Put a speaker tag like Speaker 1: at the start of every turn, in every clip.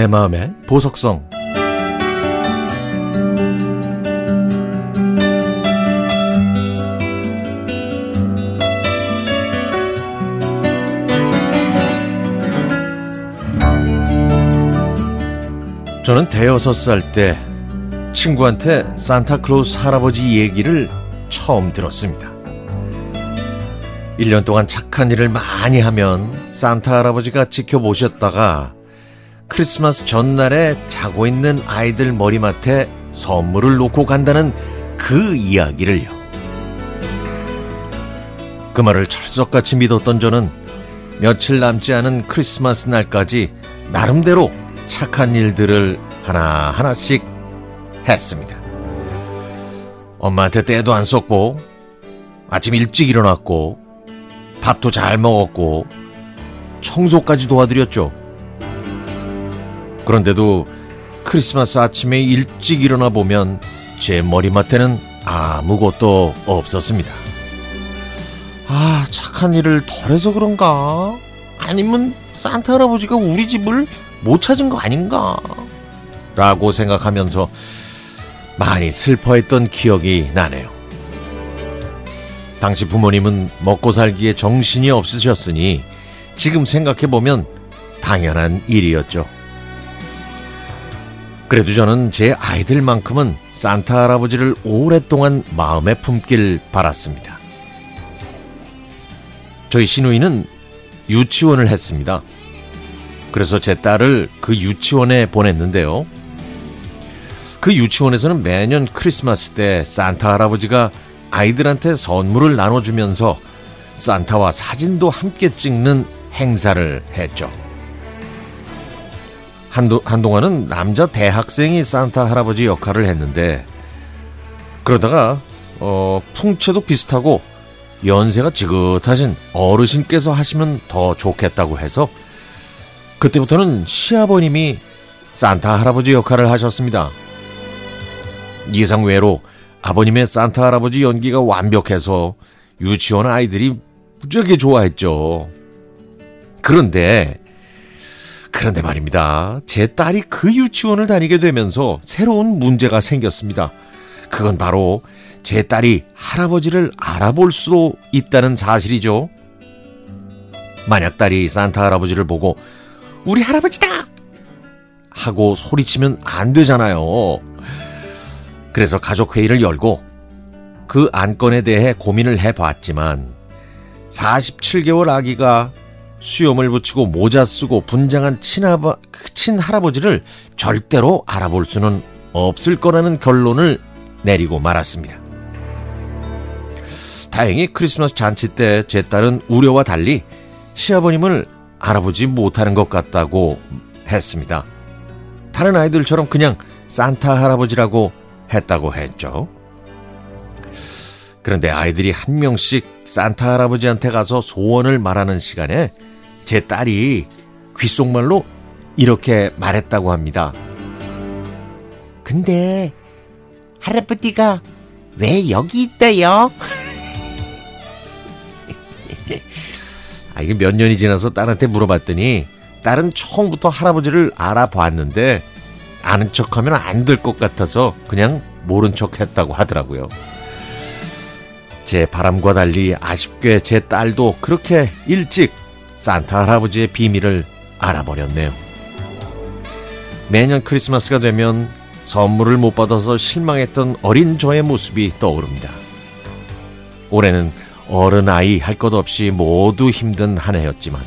Speaker 1: 내 마음의 보석성 저는 대여섯 살 때 친구한테 산타클로스 할아버지 얘기를 처음 들었습니다. 1년 동안 착한 일을 많이 하면 산타 할아버지가 지켜보셨다가 크리스마스 전날에 자고 있는 아이들 머리맡에 선물을 놓고 간다는 그 이야기를요. 그 말을 철석같이 믿었던 저는 며칠 남지 않은 크리스마스 날까지 나름대로 착한 일들을 하나하나씩 했습니다. 엄마한테 때도 안 썼고, 아침 일찍 일어났고, 밥도 잘 먹었고, 청소까지 도와드렸죠. 그런데도 크리스마스 아침에 일찍 일어나 보면 제 머리맡에는 아무것도 없었습니다. 아, 착한 일을 덜 해서 그런가? 아니면 산타 할아버지가 우리 집을 못 찾은 거 아닌가? 라고 생각하면서 많이 슬퍼했던 기억이 나네요. 당시 부모님은 먹고 살기에 정신이 없으셨으니 지금 생각해보면 당연한 일이었죠. 그래도 저는 제 아이들만큼은 산타 할아버지를 오랫동안 마음에 품길 바랐습니다. 저희 시누이는 유치원을 했습니다. 그래서 제 딸을 그 유치원에 보냈는데요. 그 유치원에서는 매년 크리스마스 때 산타 할아버지가 아이들한테 선물을 나눠주면서 산타와 사진도 함께 찍는 행사를 했죠. 한도, 한동안은 남자 대학생이 산타 할아버지 역할을 했는데 그러다가 어, 풍채도 비슷하고 연세가 지긋하신 어르신께서 하시면 더 좋겠다고 해서 그때부터는 시아버님이 산타 할아버지 역할을 하셨습니다. 예상외로 아버님의 산타 할아버지 연기가 완벽해서 유치원 아이들이 무지하게 좋아했죠. 그런데 그런데 말입니다. 제 딸이 그 유치원을 다니게 되면서 새로운 문제가 생겼습니다. 그건 바로 제 딸이 할아버지를 알아볼 수도 있다는 사실이죠. 만약 딸이 산타 할아버지를 보고 우리 할아버지다! 하고 소리치면 안 되잖아요. 그래서 가족회의를 열고 그 안건에 대해 고민을 해봤지만 47개월 아기가 수염을 붙이고 모자 쓰고 분장한 친아버, 친할아버지를 절대로 알아볼 수는 없을 거라는 결론을 내리고 말았습니다. 다행히 크리스마스 잔치 때 제 딸은 우려와 달리 시아버님을 알아보지 못하는 것 같다고 했습니다. 다른 아이들처럼 그냥 산타 할아버지라고 했다고 했죠. 그런데 아이들이 한 명씩 산타 할아버지한테 가서 소원을 말하는 시간에 제 딸이 귓속말로 이렇게 말했다고 합니다. 근데 할아버지가 왜 여기 있어요? 아, 이게 몇 년이 지나서 딸한테 물어봤더니 딸은 처음부터 할아버지를 알아봤는데 아는 척하면 안 될 것 같아서 그냥 모른 척 했다고 하더라고요. 제 바람과 달리 아쉽게 제 딸도 그렇게 일찍 산타 할아버지의 비밀을 알아버렸네요. 매년 크리스마스가 되면 선물을 못 받아서 실망했던 어린 저의 모습이 떠오릅니다. 올해는 어른 아이 할 것 없이 모두 힘든 한 해였지만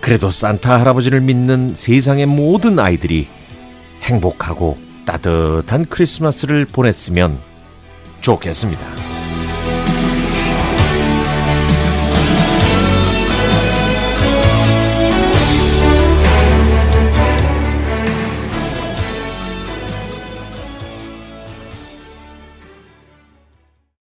Speaker 1: 그래도 산타 할아버지를 믿는 세상의 모든 아이들이 행복하고 따뜻한 크리스마스를 보냈으면 좋겠습니다.